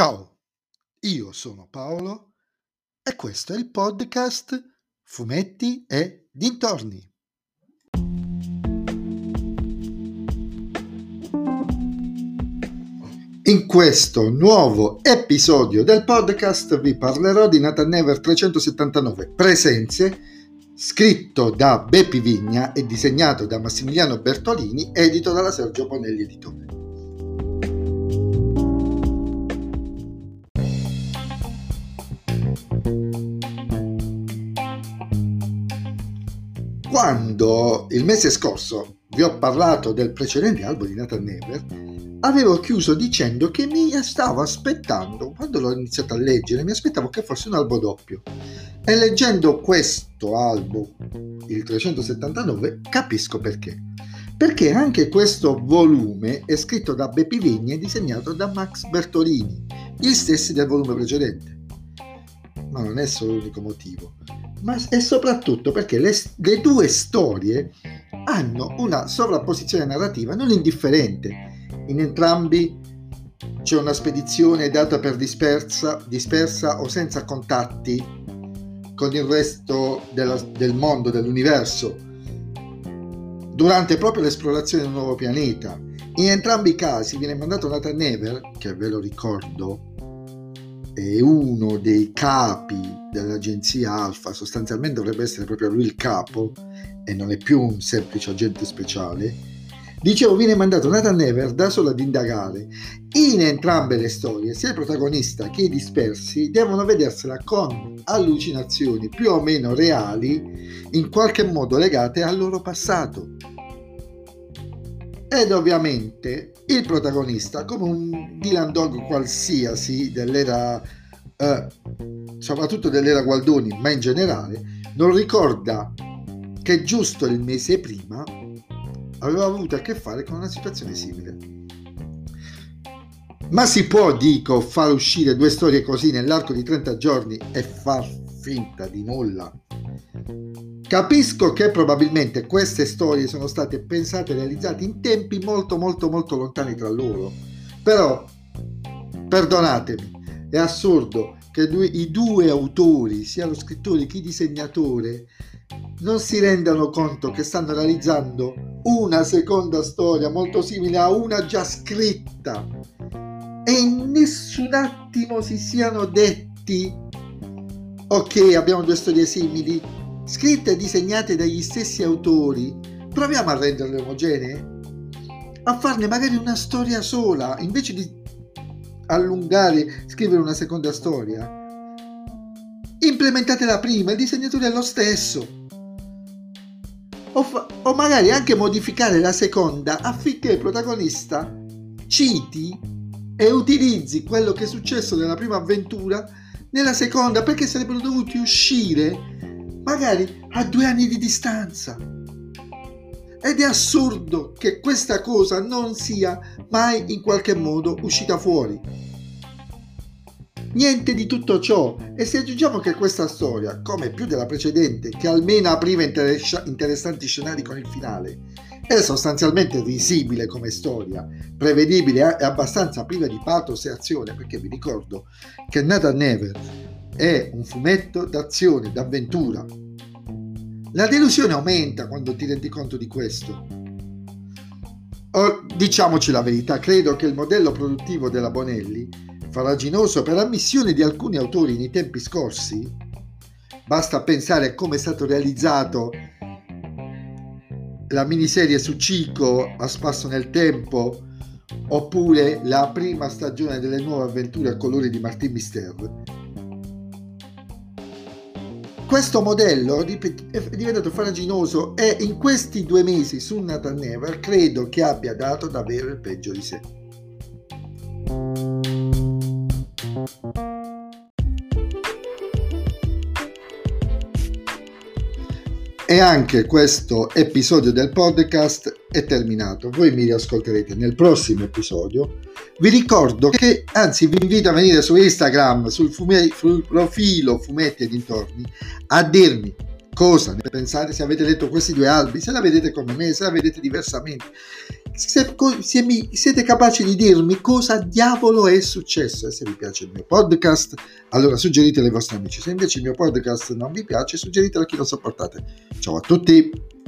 Ciao, io sono Paolo e questo è il podcast Fumetti e Dintorni. In questo nuovo episodio del podcast vi parlerò di Nathan Never 379 Presenze, scritto da Beppi Vigna e disegnato da Massimiliano Bertolini, edito dalla Sergio Bonelli Editore. Quando il mese scorso vi ho parlato del precedente album di Nathan Never, avevo chiuso dicendo che mi stavo aspettando, quando l'ho iniziato a leggere, mi aspettavo che fosse un albo doppio. E leggendo questo album, il 379, capisco perché. Perché anche questo volume è scritto da Beppi Vigni e disegnato da Max Bertolini, gli stessi del volume precedente. Ma non è solo l'unico motivo ma è soprattutto perché le, le due storie hanno una sovrapposizione narrativa non indifferente. In entrambi c'è una spedizione data per dispersa, dispersa o senza contatti con il resto della, del mondo, dell'universo, durante proprio l'esplorazione di un nuovo pianeta. In entrambi i casi viene mandato Nathan Never, che ve lo ricordo, è uno dei capi dell'agenzia Alfa, sostanzialmente dovrebbe essere proprio lui il capo e non è più un semplice agente speciale. Dicevo, viene mandato Nathan Never da solo ad indagare. In entrambe le storie, sia il protagonista che i dispersi devono vedersela con allucinazioni più o meno reali, in qualche modo legate al loro passato. Ed ovviamente il protagonista, come un Dylan Dog qualsiasi dell'era eh, soprattutto dell'era Gualdoni, ma in generale, non ricorda che giusto il mese prima aveva avuto a che fare con una situazione simile. Ma si può, dico, far uscire due storie così nell'arco di 30 giorni e far finta di nulla? Capisco che probabilmente queste storie sono state pensate e realizzate in tempi molto molto molto lontani tra loro. Però, perdonatemi, è assurdo che due, i due autori, sia lo scrittore che il disegnatore, non si rendano conto che stanno realizzando una seconda storia molto simile a una già scritta e in nessun attimo si siano detti ok abbiamo due storie simili scritte e disegnate dagli stessi autori proviamo a renderle omogenee a farne magari una storia sola invece di allungare, scrivere una seconda storia. Implementate la prima, il disegnatore è lo stesso. O, fa- o magari anche modificare la seconda affinché il protagonista citi e utilizzi quello che è successo nella prima avventura nella seconda perché sarebbero dovuti uscire magari a due anni di distanza. Ed è assurdo che questa cosa non sia mai in qualche modo uscita fuori. Niente di tutto ciò e se aggiungiamo che questa storia, come più della precedente, che almeno apriva interess- interessanti scenari con il finale, è sostanzialmente risibile come storia, prevedibile e abbastanza priva di pathos e azione, perché vi ricordo che Nathan Never è un fumetto d'azione, d'avventura, la delusione aumenta quando ti rendi conto di questo. O, diciamoci la verità, credo che il modello produttivo della Bonelli, faraginoso per ammissione di alcuni autori nei tempi scorsi, basta pensare a come è stato realizzato la miniserie su Cico a spasso nel tempo, oppure la prima stagione delle nuove avventure a colori di Martin Mister, questo modello è diventato faraginoso e in questi due mesi su Nathan Never credo che abbia dato davvero il peggio di sé. E anche questo episodio del podcast è terminato. Voi mi riascolterete nel prossimo episodio. Vi ricordo che, anzi, vi invito a venire su Instagram, sul, fume- sul profilo Fumetti e dintorni, a dirmi cosa ne pensate se avete letto questi due albi, se la vedete come me, se la vedete diversamente. Se, se mi, siete capaci di dirmi cosa diavolo è successo e se vi piace il mio podcast, allora suggeritelo ai vostri amici. Se invece il mio podcast non vi piace, suggeritelo a chi lo sopportate. Ciao a tutti!